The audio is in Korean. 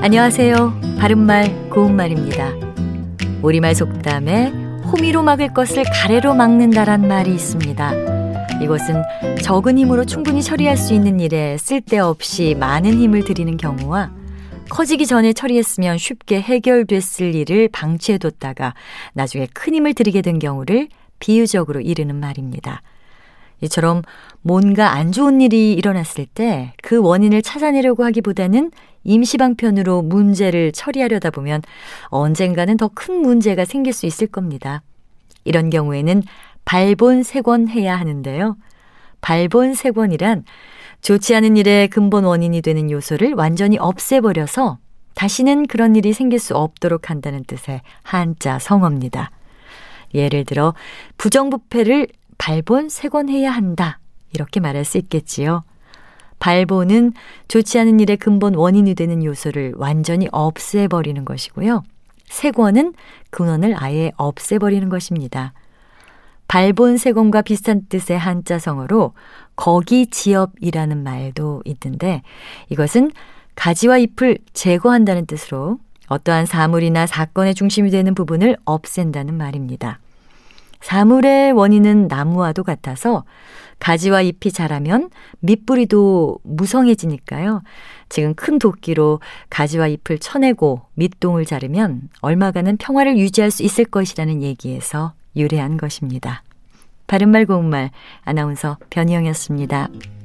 안녕하세요. 바른말 고운말입니다. 우리말 속담에 호미로 막을 것을 가래로 막는다란 말이 있습니다. 이것은 적은 힘으로 충분히 처리할 수 있는 일에 쓸데없이 많은 힘을 들이는 경우와 커지기 전에 처리했으면 쉽게 해결됐을 일을 방치해뒀다가 나중에 큰 힘을 들이게 된 경우를 비유적으로 이르는 말입니다. 이처럼 뭔가 안 좋은 일이 일어났을 때 그 원인을 찾아내려고 하기보다는 임시방편으로 문제를 처리하려다 보면 언젠가는 더 큰 문제가 생길 수 있을 겁니다. 이런 경우에는 발본색원해야 하는데요. 발본색원이란 좋지 않은 일의 근본 원인이 되는 요소를 완전히 없애버려서 다시는 그런 일이 생길 수 없도록 한다는 뜻의 한자 성어입니다. 예를 들어 부정부패를 발본색원해야 한다. 이렇게 말할 수 있겠지요. 발본은 좋지 않은 일의 근본 원인이 되는 요소를 완전히 없애버리는 것이고요. 색원은 근원을 아예 없애버리는 것입니다. 발본색원과 비슷한 뜻의 한자성어로 거기 지엽이라는 말도 있는데 이것은 가지와 잎을 제거한다는 뜻으로 어떠한 사물이나 사건의 중심이 되는 부분을 없앤다는 말입니다. 사물의 원인은 나무와도 같아서 가지와 잎이 자라면 밑뿌리도 무성해지니까요. 지금 큰 도끼로 가지와 잎을 쳐내고 밑동을 자르면 얼마간은 평화를 유지할 수 있을 것이라는 얘기에서 유래한 것입니다. 바른말 고운말 아나운서 변희영이었습니다.